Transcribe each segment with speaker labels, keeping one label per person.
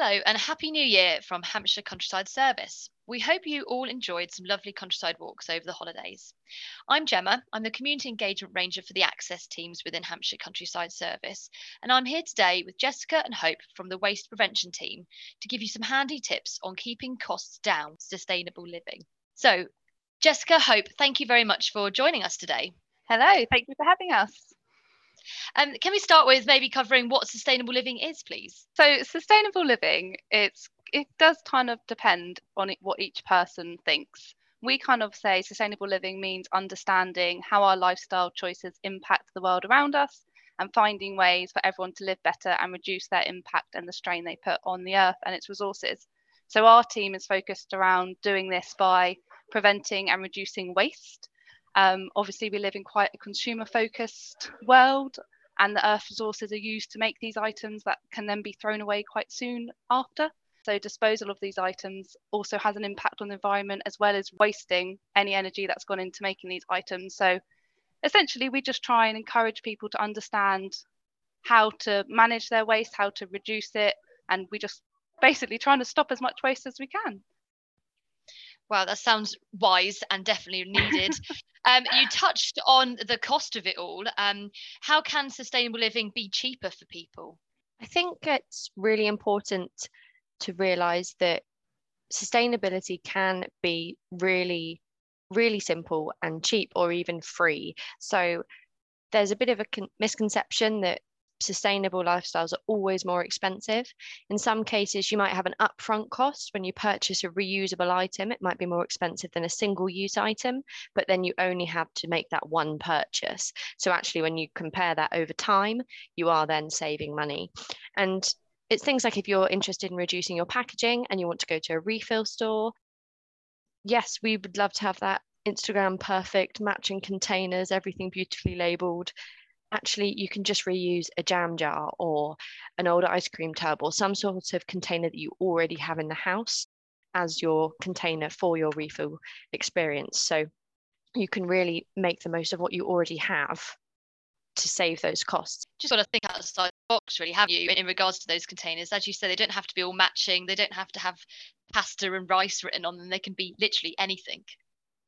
Speaker 1: Hello and Happy New Year from Hampshire Countryside Service. We hope you all enjoyed some lovely countryside walks over the holidays. I'm Gemma, I'm the Community Engagement Ranger for the Access teams within Hampshire Countryside Service, and I'm here today with Jessica and Hope from the Waste Prevention team to give you some handy tips on keeping costs down sustainable living. So, Jessica, Hope, thank you very much for joining us today.
Speaker 2: Hello, thank you for having us.
Speaker 1: Um, can we start with maybe covering what sustainable living is, please?
Speaker 2: So, sustainable living, it's it does kind of depend on what each person thinks. We kind of say sustainable living means understanding how our lifestyle choices impact the world around us and finding ways for everyone to live better and reduce their impact and the strain they put on the earth and its resources. So, our team is focused around doing this by preventing and reducing waste um, obviously, we live in quite a consumer focused world, and the earth resources are used to make these items that can then be thrown away quite soon after. So, disposal of these items also has an impact on the environment as well as wasting any energy that's gone into making these items. So, essentially, we just try and encourage people to understand how to manage their waste, how to reduce it, and we just basically trying to stop as much waste as we can.
Speaker 1: Wow, that sounds wise and definitely needed. um, you touched on the cost of it all. Um, how can sustainable living be cheaper for people?
Speaker 3: I think it's really important to realize that sustainability can be really, really simple and cheap or even free. So there's a bit of a con- misconception that sustainable lifestyles are always more expensive. In some cases, you might have an upfront cost when you purchase a reusable item. It might be more expensive than a single use item, but then you only have to make that one purchase. So, actually, when you compare that over time, you are then saving money. And it's things like if you're interested in reducing your packaging and you want to go to a refill store, yes, we would love to have that Instagram perfect matching containers, everything beautifully labeled actually you can just reuse a jam jar or an old ice cream tub or some sort of container that you already have in the house as your container for your refill experience. So you can really make the most of what you already have to save those costs.
Speaker 1: Just got to think outside the box, really, have you, in regards to those containers? As you say, they don't have to be all matching, they don't have to have pasta and rice written on them, they can be literally anything.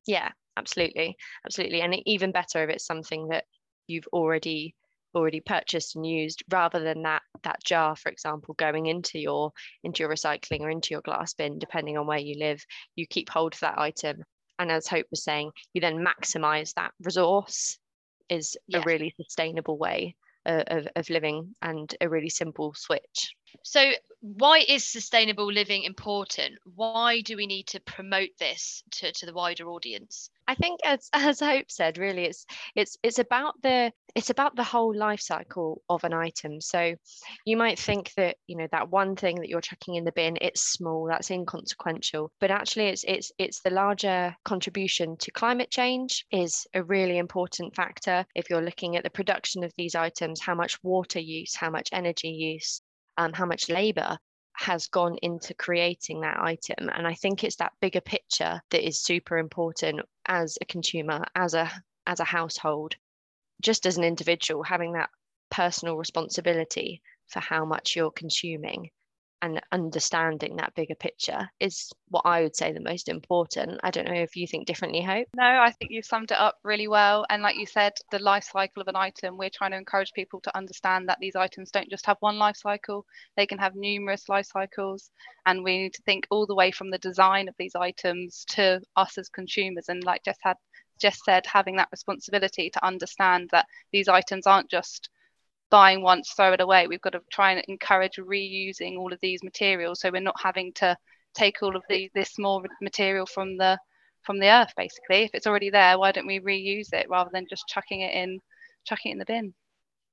Speaker 3: Yeah, absolutely. Absolutely. And even better if it's something that you've already already purchased and used rather than that that jar for example going into your into your recycling or into your glass bin depending on where you live you keep hold of that item and as hope was saying you then maximize that resource is yeah. a really sustainable way of, of, of living and a really simple switch
Speaker 1: so why is sustainable living important why do we need to promote this to, to the wider audience
Speaker 3: I think as as Hope said, really it's it's it's about the it's about the whole life cycle of an item. So you might think that, you know, that one thing that you're chucking in the bin, it's small, that's inconsequential. But actually it's it's it's the larger contribution to climate change is a really important factor. If you're looking at the production of these items, how much water use, how much energy use, um, how much labor has gone into creating that item. And I think it's that bigger picture that is super important as a consumer, as a as a household, just as an individual, having that personal responsibility for how much you're consuming and understanding that bigger picture is what I would say the most important. I don't know if you think differently, Hope.
Speaker 2: No, I think you've summed it up really well. And like you said, the life cycle of an item, we're trying to encourage people to understand that these items don't just have one life cycle, they can have numerous life cycles. And we need to think all the way from the design of these items to us as consumers. And like Jess had just said, having that responsibility to understand that these items aren't just buying once, throw it away. We've got to try and encourage reusing all of these materials so we're not having to take all of the, this more material from the from the earth basically. If it's already there, why don't we reuse it rather than just chucking it in chucking it in the bin?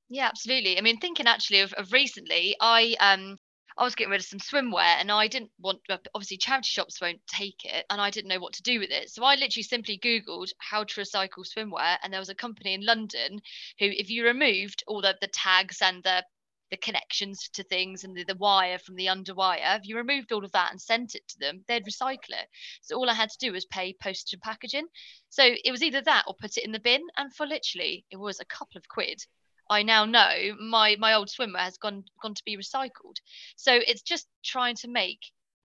Speaker 1: Yeah, absolutely. I mean, thinking actually of, of recently, I um I was getting rid of some swimwear and I didn't want, obviously, charity shops won't take it and I didn't know what to do with it. So I literally simply Googled how to recycle swimwear. And there was a company in London who, if you removed all the, the tags and the the connections to things and the, the wire from the underwire, if you removed all of that and sent it to them, they'd recycle it. So all I had to do was pay postage and packaging. So it was either that or put it in the bin. And for literally, it was a couple of quid I now know my my old swimwear has gone gone to be recycled. So it's just trying to make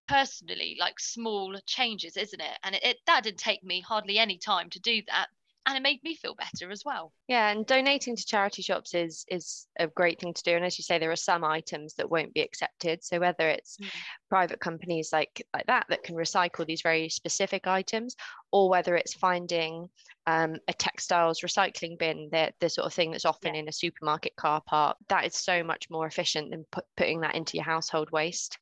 Speaker 1: personally like small changes, isn't it? And it, it that didn't take me hardly any time to do that and it made me feel better as well.
Speaker 3: Yeah, and donating to charity shops is is a great thing to do. And as you say, there are some items that won't be accepted. So whether it's mm. private companies like like that that can recycle these very specific items, or whether it's finding um, a textiles recycling bin, the the sort of thing that's often yeah. in a supermarket car park, that is so much more efficient than put, putting that into your household waste.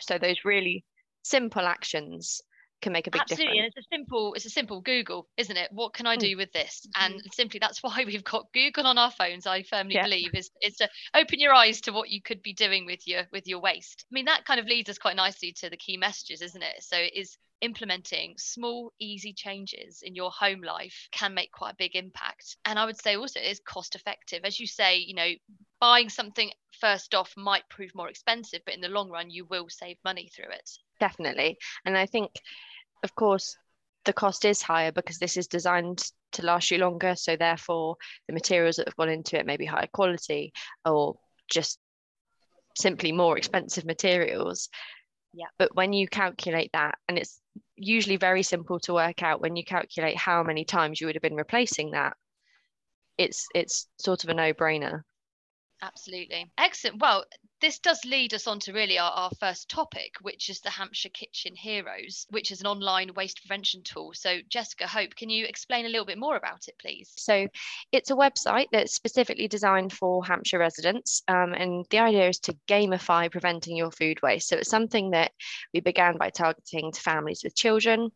Speaker 3: So those really simple actions can make a big
Speaker 1: Absolutely.
Speaker 3: difference.
Speaker 1: And it's a simple, it's a simple Google, isn't it? What can I hmm. do with this? And mm-hmm. simply that's why we've got Google on our phones, I firmly yeah. believe, is is to open your eyes to what you could be doing with your with your waste. I mean, that kind of leads us quite nicely to the key messages, isn't it? So it is implementing small, easy changes in your home life can make quite a big impact. And I would say also it is cost effective. As you say, you know, buying something first off might prove more expensive, but in the long run, you will save money through it.
Speaker 3: Definitely. And I think of course, the cost is higher because this is designed to last you longer. So therefore, the materials that have gone into it may be higher quality or just simply more expensive materials.
Speaker 1: Yeah.
Speaker 3: But when you calculate that, and it's usually very simple to work out when you calculate how many times you would have been replacing that, it's it's sort of a no-brainer.
Speaker 1: Absolutely. Excellent. Well, this does lead us on to really our, our first topic, which is the Hampshire Kitchen Heroes, which is an online waste prevention tool. So, Jessica Hope, can you explain a little bit more about it, please?
Speaker 3: So, it's a website that's specifically designed for Hampshire residents. Um, and the idea is to gamify preventing your food waste. So, it's something that we began by targeting to families with children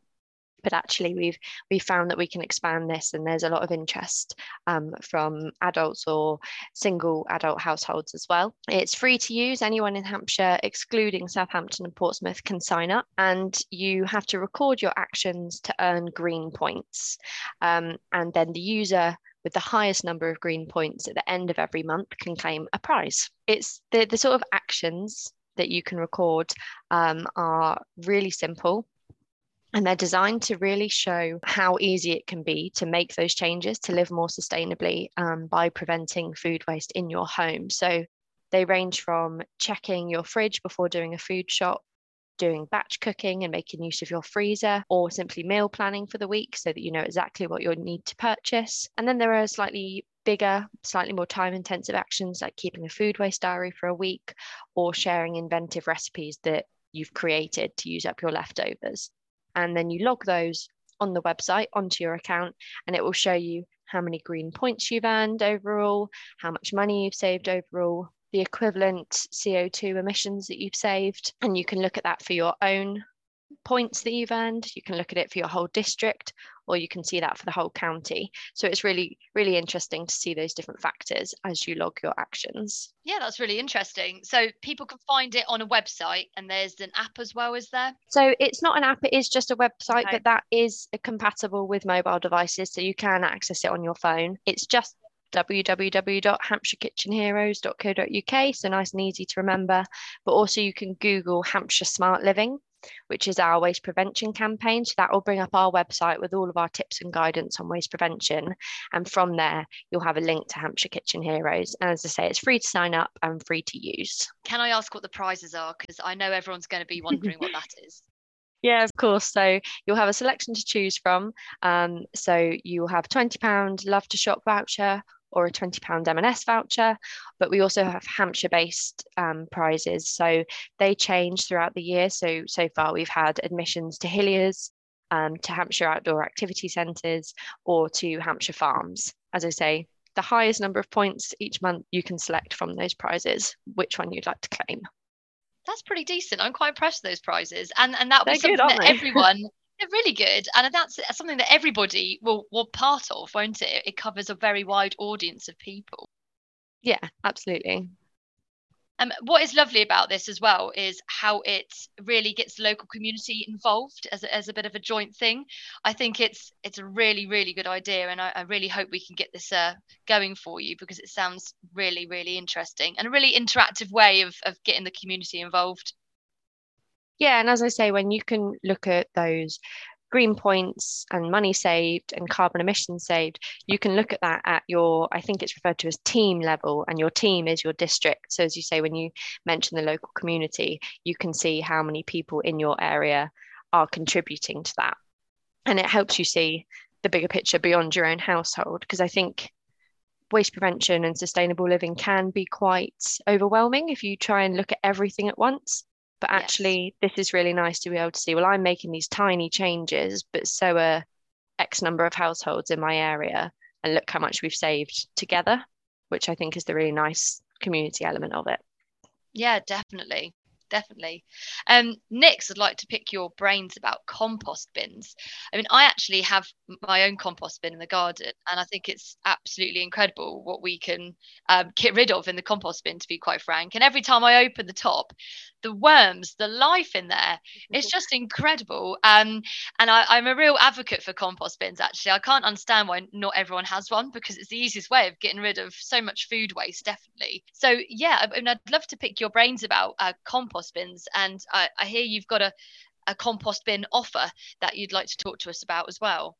Speaker 3: but actually we've we found that we can expand this and there's a lot of interest um, from adults or single adult households as well. It's free to use. Anyone in hampshire excluding southampton and portsmouth can sign up and you have to record your actions to earn green points. Um, and then the user with the highest number of green points at the end of every month can claim a prize. It's the, the sort of actions that you can record um, are really simple and they're designed to really show how easy it can be to make those changes to live more sustainably um, by preventing food waste in your home. So they range from checking your fridge before doing a food shop, doing batch cooking and making use of your freezer, or simply meal planning for the week so that you know exactly what you'll need to purchase. And then there are slightly bigger, slightly more time intensive actions like keeping a food waste diary for a week or sharing inventive recipes that you've created to use up your leftovers and then you log those on the website onto your account and it will show you how many green points you've earned overall, how much money you've saved overall, the equivalent CO2 emissions that you've saved. And you can look at that for your own points that you've earned. You can look at it for your whole district, or you can see that for the whole county. So it's really, really interesting to see those different factors as you log your actions.
Speaker 1: Yeah, that's really interesting. So people can find it on a website, and there's an app as well, is there?
Speaker 3: So it's not an app, it is just a website, okay. but that is compatible with mobile devices. So you can access it on your phone. It's just www.hampshirekitchenheroes.co.uk so nice and easy to remember but also you can google hampshire smart living which is our waste prevention campaign. So that will bring up our website with all of our tips and guidance on waste prevention. And from there, you'll have a link to Hampshire Kitchen Heroes. And as I say, it's free to sign up and free to use.
Speaker 1: Can I ask what the prizes are? Because I know everyone's going to be wondering what that is.
Speaker 3: Yeah, of course. So you'll have a selection to choose from. Um, so you'll have £20 Love to Shop voucher or a £20 M&S voucher. But we also have Hampshire-based um, prizes. So they change throughout the year. So so far we've had admissions to Hilliers, um, to Hampshire Outdoor Activity Centres or to Hampshire Farms. As I say, the highest number of points each month you can select from those prizes which one you'd like to claim.
Speaker 1: That's pretty decent. I'm quite impressed with those prizes. And and that was something that everyone They're really good, and that's something that everybody will want part of, won't it? It covers a very wide audience of people.
Speaker 3: Yeah, absolutely.
Speaker 1: Um, what is lovely about this as well is how it really gets the local community involved as a, as a bit of a joint thing. I think it's it's a really really good idea, and I, I really hope we can get this uh, going for you because it sounds really really interesting and a really interactive way of of getting the community involved.
Speaker 3: Yeah, and as I say, when you can look at those green points and money saved and carbon emissions saved, you can look at that at your, I think it's referred to as team level, and your team is your district. So, as you say, when you mention the local community, you can see how many people in your area are contributing to that. And it helps you see the bigger picture beyond your own household. Because I think waste prevention and sustainable living can be quite overwhelming if you try and look at everything at once. But actually, this is really nice to be able to see, well, I'm making these tiny changes, but so are X number of households in my area. And look how much we've saved together, which I think is the really nice community element of it.
Speaker 1: Yeah, definitely definitely. Um, next, I'd like to pick your brains about compost bins. I mean, I actually have my own compost bin in the garden, and I think it's absolutely incredible what we can um, get rid of in the compost bin, to be quite frank. And every time I open the top, the worms, the life in there, it's just incredible. Um, and I, am a real advocate for compost bins, actually. I can't understand why not everyone has one because it's the easiest way of getting rid of so much food waste, definitely. So, yeah, I mean, I'd love to pick your brains about uh, compost bins. And I, I hear you've got a, a compost bin offer that you'd like to talk to us about as well.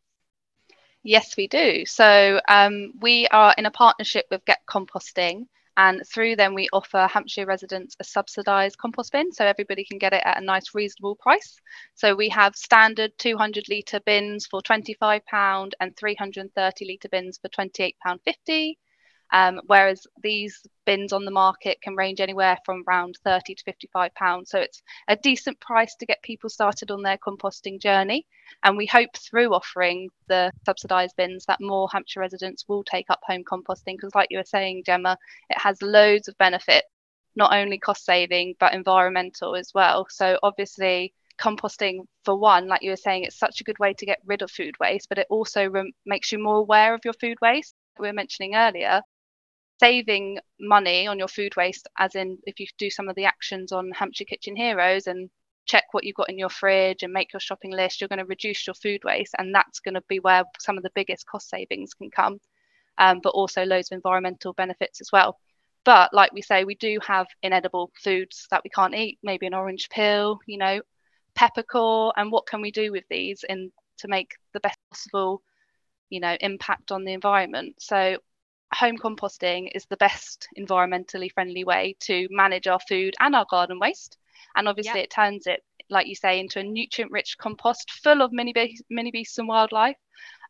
Speaker 2: Yes, we do. So um, we are in a partnership with Get Composting, and through them we offer Hampshire residents a subsidised compost bin, so everybody can get it at a nice, reasonable price. So we have standard 200 litre bins for £25 and 330 litre bins for £28.50. Um, whereas these bins on the market can range anywhere from around 30 to 55 pounds. So it's a decent price to get people started on their composting journey. And we hope through offering the subsidised bins that more Hampshire residents will take up home composting because, like you were saying, Gemma, it has loads of benefit, not only cost saving but environmental as well. So obviously composting for one like you were saying it's such a good way to get rid of food waste but it also rem- makes you more aware of your food waste we were mentioning earlier saving money on your food waste, as in if you do some of the actions on Hampshire Kitchen Heroes and check what you've got in your fridge and make your shopping list, you're going to reduce your food waste, and that's going to be where some of the biggest cost savings can come, um, but also loads of environmental benefits as well. But like we say, we do have inedible foods that we can't eat, maybe an orange peel, you know, peppercorn, and what can we do with these in to make the best possible, you know, impact on the environment? So home composting is the best environmentally friendly way to manage our food and our garden waste. And obviously, it turns it, like you say, into a nutrient rich compost full of mini, be- mini beasts and wildlife.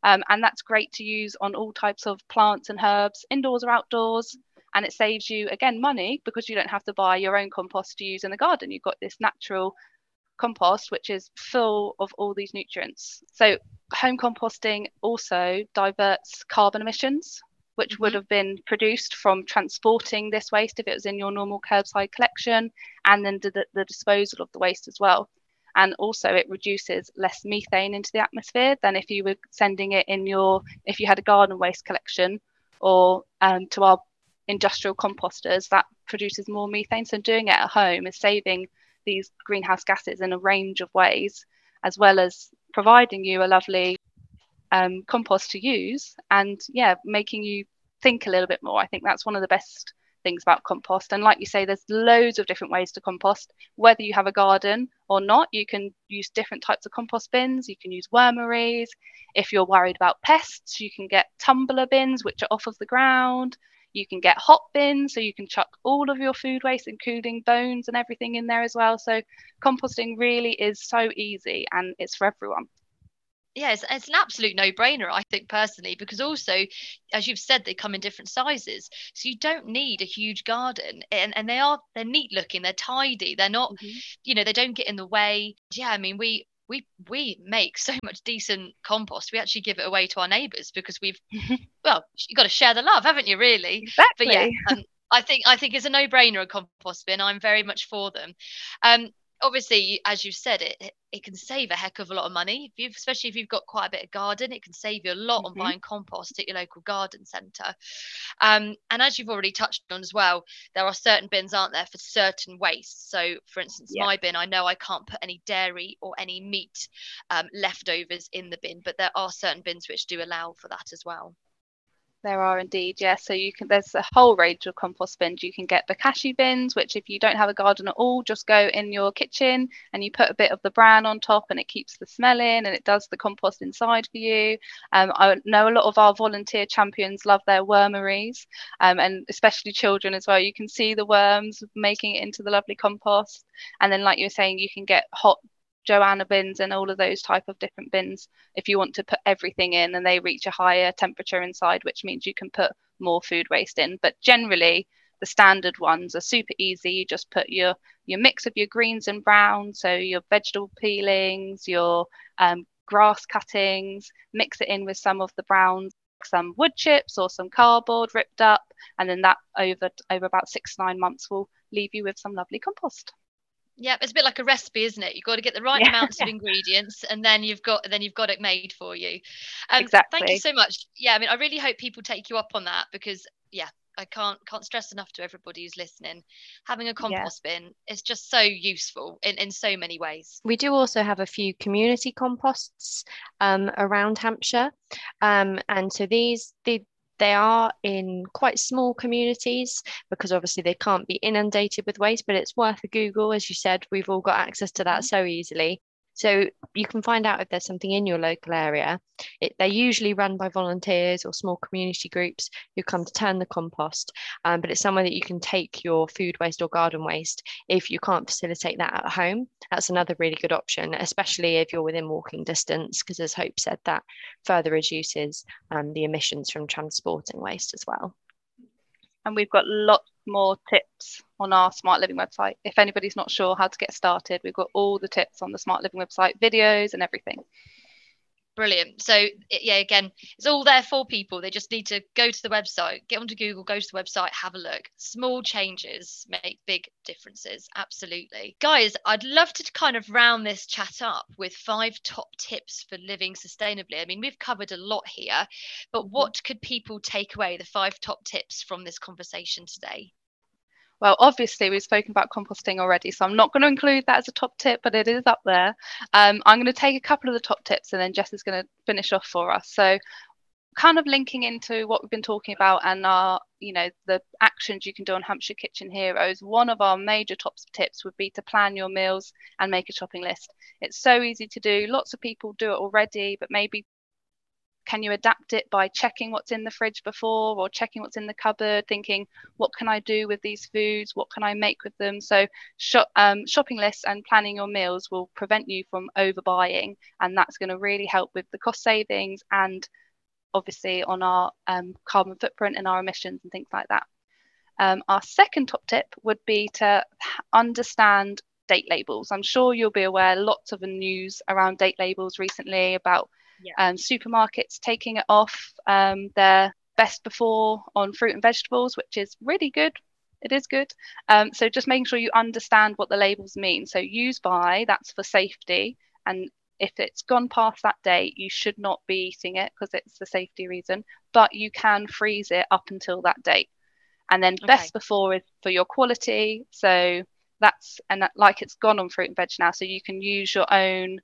Speaker 2: Um, and that's great to use on all types of plants and herbs, indoors or outdoors. And it saves you, again, money because you don't have to buy your own compost to use in the garden. You've got this natural compost, which is full of all these nutrients. So, home composting also diverts carbon emissions which mm-hmm. would have been produced from transporting this waste if it was in your normal curbside collection, and then the, the disposal of the waste as well. And also, it reduces less methane into the atmosphere than if you were sending it in your, if you had a garden waste collection or um, to our industrial composters, that produces more methane. So, doing it at home is saving these greenhouse gases in a range of ways, as well as providing you a lovely um, compost to use. And yeah making you think a little bit more. I think that's one of the best things about compost. And like you say there's loads of different ways to compost. Whether you have a garden or not you can use different types of compost bins. You can use wormeries. If you're worried about pests you can get tumbler bins which are off of the ground. You can get hot bins so you can chuck all of your food waste including bones and everything in there as well. So composting really is so easy and it's for everyone
Speaker 1: yeah, it's, it's, an absolute no-brainer, I think personally, because also, as you've said, they come in different sizes, so you don't need a huge garden, and and they are they're neat looking, they're tidy, they're not, mm-hmm. you know, they don't get in the way. Yeah, I mean, we we we make so much decent compost. We actually give it away to our neighbours because we've, well, you've got to share the love, haven't you? Really?
Speaker 2: Exactly.
Speaker 1: But yeah. Um, I think I think it's a no-brainer a compost bin. I'm very much for them. Um, obviously as you said it it can save a heck of a lot of money if you've especially if you've got quite a bit of garden it can save you a lot mm-hmm. on buying compost at your local garden centre um, and as you've already touched on as well there are certain bins aren't there for certain waste so for instance yeah. my bin i know i can't put any dairy or any meat um, leftovers in the bin but there are certain bins which do allow for that as well
Speaker 2: There are indeed, yes. So you can there's a whole range of compost bins. You can get bokashi bins, which if you don't have a garden at all, just go in your kitchen and you put a bit of the bran on top and it keeps the smell in and it does the compost inside for you. Um, I know a lot of our volunteer champions love their wormeries um, and especially children as well. You can see the worms making it into the lovely compost. And then like you were saying, you can get hot Joanna bins and all of those type of different bins if you want to put everything in and they reach a higher temperature inside, which means you can put more food waste in. But generally, the standard ones are super easy. You just put your your mix of your greens and browns, so your vegetable peelings, your um, grass cuttings, mix it in with some of the browns, some wood chips or some cardboard ripped up, and then that over over about six nine months will leave you with some lovely compost.
Speaker 1: Yeah, it's a bit like a recipe, isn't it? You've got to get the right yeah. amounts of ingredients, and then you've got then you've got it made for you.
Speaker 2: Um, exactly.
Speaker 1: Thank you so much. Yeah, I mean, I really hope people take you up on that because yeah, I can't can't stress enough to everybody who's listening. Having a compost yeah. bin is just so useful in in so many ways.
Speaker 3: We do also have a few community composts um, around Hampshire, um, and so these the they are in quite small communities because obviously they can't be inundated with waste, but it's worth a Google. As you said, we've all got access to that mm-hmm. so easily. So you can find out if there's something in your local area. It, they're usually run by volunteers or small community groups who come to turn the compost, um, but it's somewhere that you can take your food waste or garden waste if you can't facilitate that at home. That's another really good option, especially if you're within walking distance, because as Hope said, that further reduces um, the emissions from transporting waste as well.
Speaker 2: And we've got lots more tips on our Smart Living website. If anybody's not sure how to get started, we've got all the tips on the Smart Living website, videos and everything.
Speaker 1: Brilliant. So yeah, again, it's all there for people. They just need to go to the website, get onto Google, go to the website, have a look. Small changes make big differences. Absolutely. Guys, I'd love to kind of round this chat up with five top tips for living sustainably. I mean, we've covered a lot here, but mm-hmm. what could people take away the five top tips from this conversation today?
Speaker 2: Well, obviously, we've spoken about composting already, so I'm not going to include that as a top tip, but it is up there. Um, I'm going to take a couple of the top tips and then Jess is going to finish off for us. So, kind of linking into what we've been talking about and our, you know, the actions you can do on Hampshire Kitchen Heroes, one of our major top tips would be to plan your meals and make a shopping list. It's so easy to do. Lots of people do it already, but maybe can you adapt it by checking what's in the fridge before or checking what's in the cupboard, thinking, what can I do with these foods? What can I make with them? So, shop, um, shopping lists and planning your meals will prevent you from overbuying, and that's going to really help with the cost savings and obviously on our um, carbon footprint and our emissions and things like that. Um, our second top tip would be to understand date labels. I'm sure you'll be aware lots of the news around date labels recently about yeah. um, supermarkets taking it off um, their best before on fruit and vegetables, which is really good. It is good. Um, so just making sure you understand what the labels mean. So use by, that's for safety. And if it's gone past that date, you should not be eating it because it's the safety reason, but you can freeze it up until that date. And then okay. best before is for your quality. So that's, and that, like it's gone on fruit and veg now. So you can use your own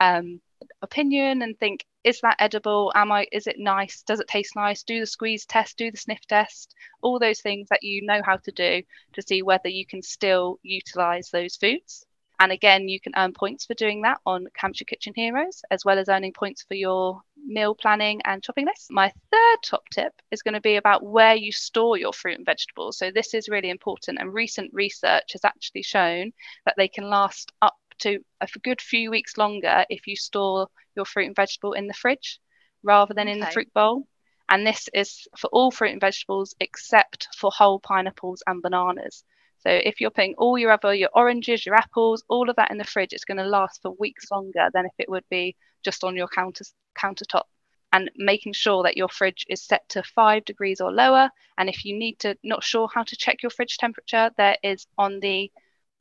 Speaker 2: um, opinion and think is that edible? Am i is it nice? Does it taste nice? Do the squeeze test do the sniff test all those things that you know how to do to see whether you can still utilize those foods. And again you can earn points for doing that on Hampshire Kitchen Heroes as well as earning points for your meal planning and shopping list. My third top tip is going to be about where you store your fruit and vegetables. So this is really important and recent research has actually shown that they can last up to a good few weeks longer if you store your fruit and vegetable in the fridge rather than okay. in the fruit bowl. And this is for all fruit and vegetables except for whole pineapples and bananas. So if you're putting all your other, your oranges, your apples, all of that in the fridge, it's going to last for weeks longer than if it would be just on your counter, countertop. And making sure that your fridge is set to five degrees or lower. And if you need to, not sure how to check your fridge temperature, there is on the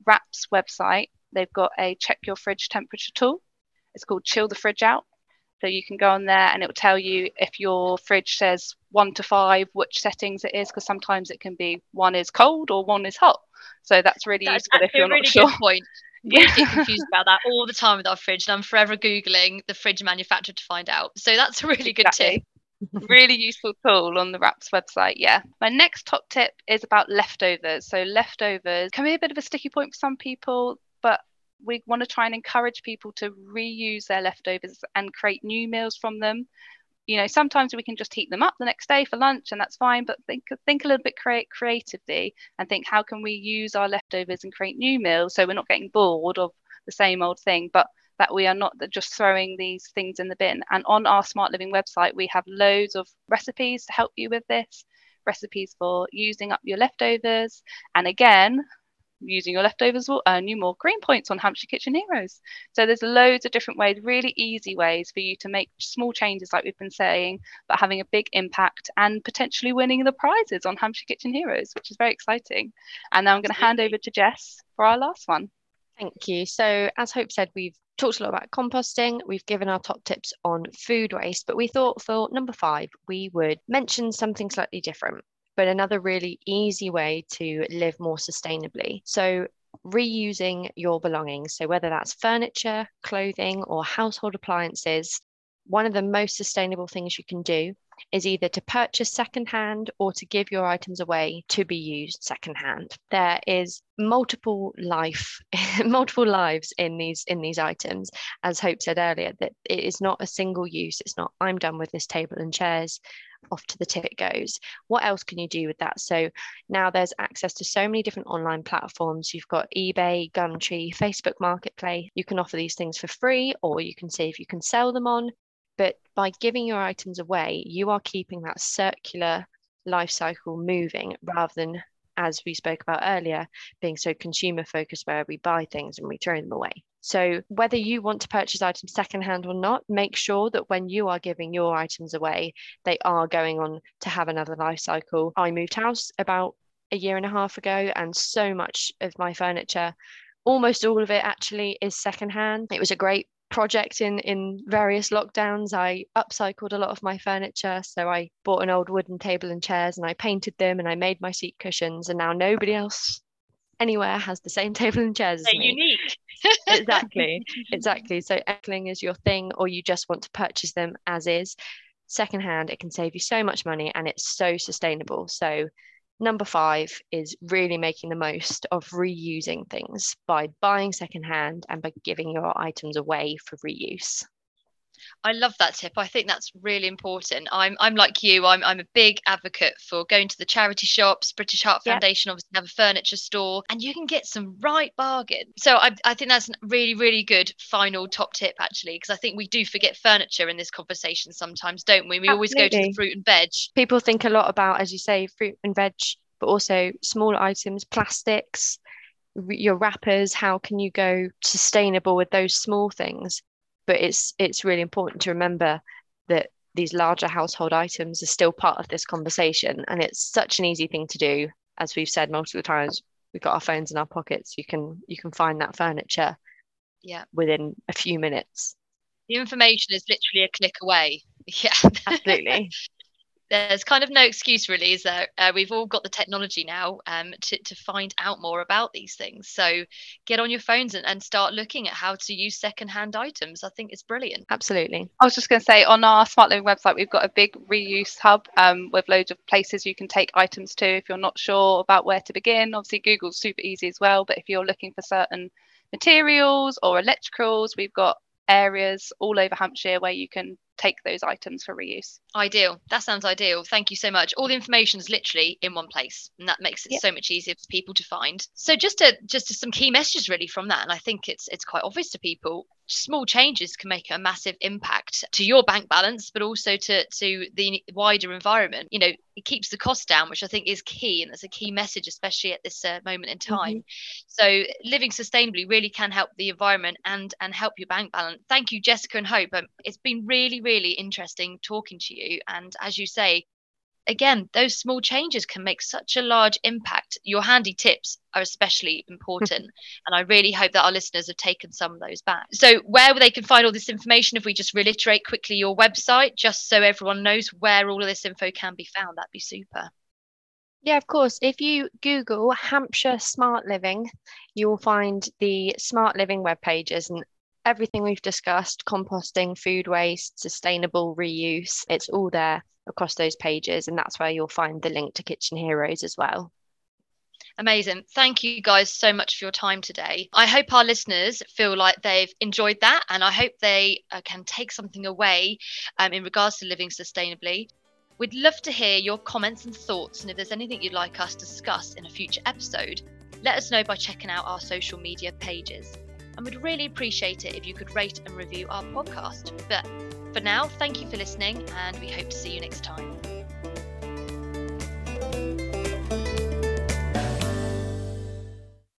Speaker 2: WRAP's website they've got a check your fridge temperature tool. It's called Chill the Fridge Out. So you can go on there and it will tell you if your fridge says one to five, which settings it is, because sometimes it can be one is cold or one is hot. So that's really that's useful if you're
Speaker 1: really
Speaker 2: not sure.
Speaker 1: point. We get confused about that all the time with our fridge, and I'm forever googling the fridge manufacturer to find out. So that's a really good exactly. tip.
Speaker 2: really useful tool on the WRAP's website yeah my next top tip is about leftovers so leftovers can be a bit of a sticky point for some people but we want to try and encourage people to reuse their leftovers and create new meals from them. You know sometimes we can just heat them up the next day for lunch and that's fine but think think a little bit create creatively and think how can we use our leftovers and create new meals so we're not getting bored of the same old thing but that we are not just throwing these things in the bin. And on our smart living website we have loads of recipes to help you with this. Recipes for using up your leftovers. And again using your leftovers will earn you more green points on Hampshire Kitchen Heroes. So there's loads of different ways, really easy ways for you to make small changes, like we've been saying, but having a big impact and potentially winning the prizes on Hampshire Kitchen Heroes, which is very exciting. And now I'm going to hand over to Jess for our last one.
Speaker 3: Thank you. So, as Hope said, we've talked a lot about composting. We've given our top tips on food waste, but we thought for number five, we would mention something slightly different but another really easy way to live more sustainably. So, reusing your belongings. So, whether that's furniture, clothing, or household appliances, one of the most sustainable things you can do is either to purchase secondhand or to give your items away to be used secondhand. There is multiple life, multiple lives in these in these items. As Hope said earlier, that it is not a single use. It's not I'm done with this table and chairs off to the tip it goes. What else can you do with that? So now there's access to so many different online platforms. You've got eBay, Gumtree, Facebook Marketplace. You can offer these things for free, or you can see if you can sell them on. But by giving your items away, you are keeping that circular life cycle moving rather than as we spoke about earlier, being so consumer focused where we buy things and we throw them away. So, whether you want to purchase items secondhand or not, make sure that when you are giving your items away, they are going on to have another life cycle. I moved house about a year and a half ago, and so much of my furniture, almost all of it actually, is secondhand. It was a great project in in various lockdowns i upcycled a lot of my furniture so i bought an old wooden table and chairs and i painted them and i made my seat cushions and now nobody else anywhere has the same table and chairs
Speaker 1: They're unique.
Speaker 3: Exactly, exactly. So eckling is your thing, or you just want to purchase them as is. Secondhand, it can save you so much money and it's so sustainable. So number five is really making the most of reusing things by buying secondhand and by giving your items away for reuse.
Speaker 1: I love that tip. I think that's really important. I'm I'm like you. I'm I'm a big advocate for going to the charity shops. British Heart
Speaker 3: Yep.
Speaker 1: Foundation obviously have a furniture store, and you can get some right bargain. So I I think that's a really really good final top tip actually, because I think we do forget furniture in this conversation sometimes, don't we? We always go to the fruit and veg.
Speaker 3: People think a lot about, as you say, fruit and veg, but also small items, plastics, your wrappers. How can you go sustainable with those small things? But it's it's really important to remember that these larger household items are still part of this conversation, and it's such an easy thing to do. As we've said multiple times, we've got our phones in our pockets. You can you can find that furniture
Speaker 1: Yeah,
Speaker 3: within a few minutes.
Speaker 1: the information is literally a click away. Yeah,
Speaker 3: Absolutely.
Speaker 1: There's kind of no excuse really is there uh, we've all got the technology now um, to, to find out more about these things so get on your phones and, and start looking at how to use secondhand items i think it's brilliant
Speaker 3: Absolutely.
Speaker 2: I was just going to say on our Smart Living website, we've got a big reuse hub um, with loads of places you can take items to if you're not sure about where to begin. Obviously, Google's super easy as well, but if you're looking for certain materials or electricals, we've got areas all over Hampshire where you can take those items for reuse.
Speaker 1: ideal. That sounds ideal. Thank you so much. All the information is literally in one place and that makes it
Speaker 2: Yep.
Speaker 1: so much easier for people to find. So just to just to some key messages really from that and i think it's it's quite obvious to people small changes can make a massive impact to your bank balance but also to to the wider environment. You know it keeps the cost down which i think is key and that's a key message especially at this uh, moment in time. So living sustainably really can help the environment and and help your bank balance. Thank you jessica and hope. Um, it's been really really interesting talking to you. And as you say again those small changes can make such a large impact. Your handy tips are especially important and i really hope that our listeners have taken some of those back. So where they can find all this information if we just reiterate quickly your website just so everyone knows where all of this info can be found that'd be super.
Speaker 3: Yeah, of course. If you Google Hampshire Smart Living, you will find the Smart Living web pages and everything we've discussed composting, food waste, sustainable reuse it's all there. across those pages. And that's where you'll find the link to Kitchen Heroes as well.
Speaker 1: Amazing. Thank you guys so much for your time today. I hope our listeners feel like they've enjoyed that and I hope they uh, can take something away um, in regards to living sustainably. We'd love to hear your comments and thoughts, and if there's anything you'd like us to discuss in a future episode, let us know by checking out our social media pages and would really appreciate it if you could rate and review our podcast. But for now, thank you for listening, and we hope to see you next time.